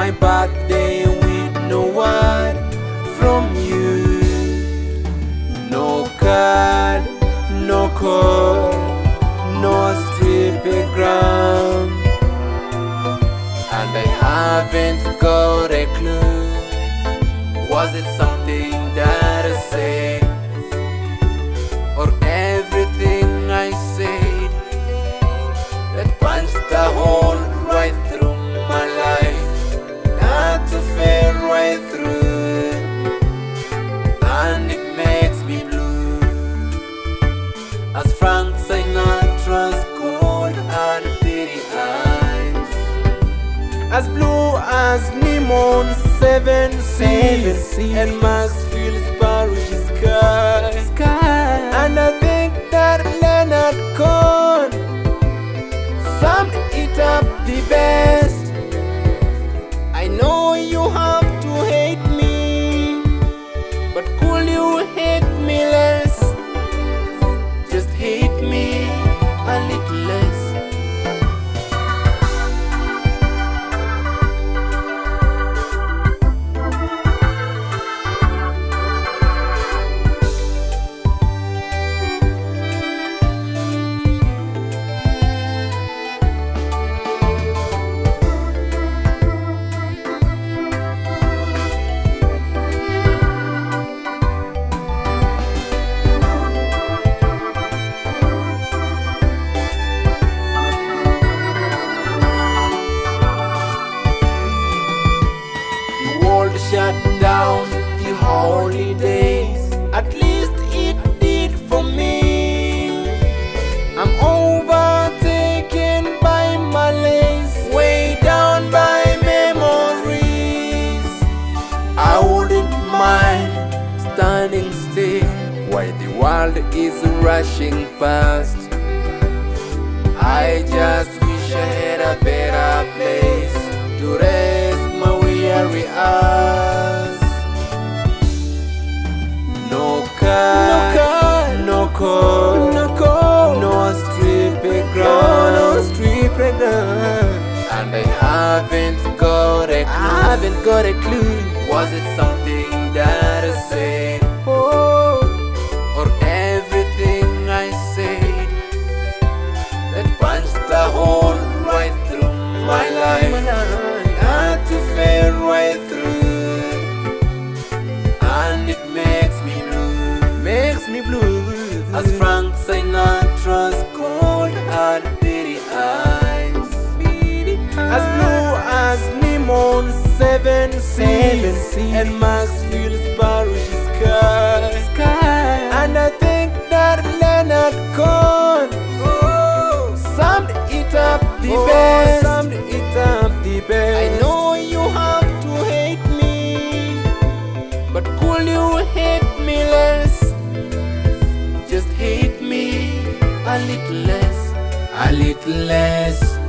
my birthday with no word from you. No card, no call, no stripgram. And I haven't got a clue. Was it something that I said? As blue as Nemon's seven seas, and Maxfield's shut down the holidays. At least it did for me. I'm overtaken by malaise, way down by memories. I wouldn't mind standing still while the world is rushing past. I just wish I had a better place to rest eyes. No car, no car, no call, no call, no strip ground, no ground. And I haven't got a clue. I haven't got a clue. Was it something as blue as Nemon's seven seas, and Maxfield's Paris sky. And I think that Leonard Cohen oh. summed it up the oh, best. Summed it up the best. I know you have to hate me, but could you hate me less? Just hate me a little less, a little less.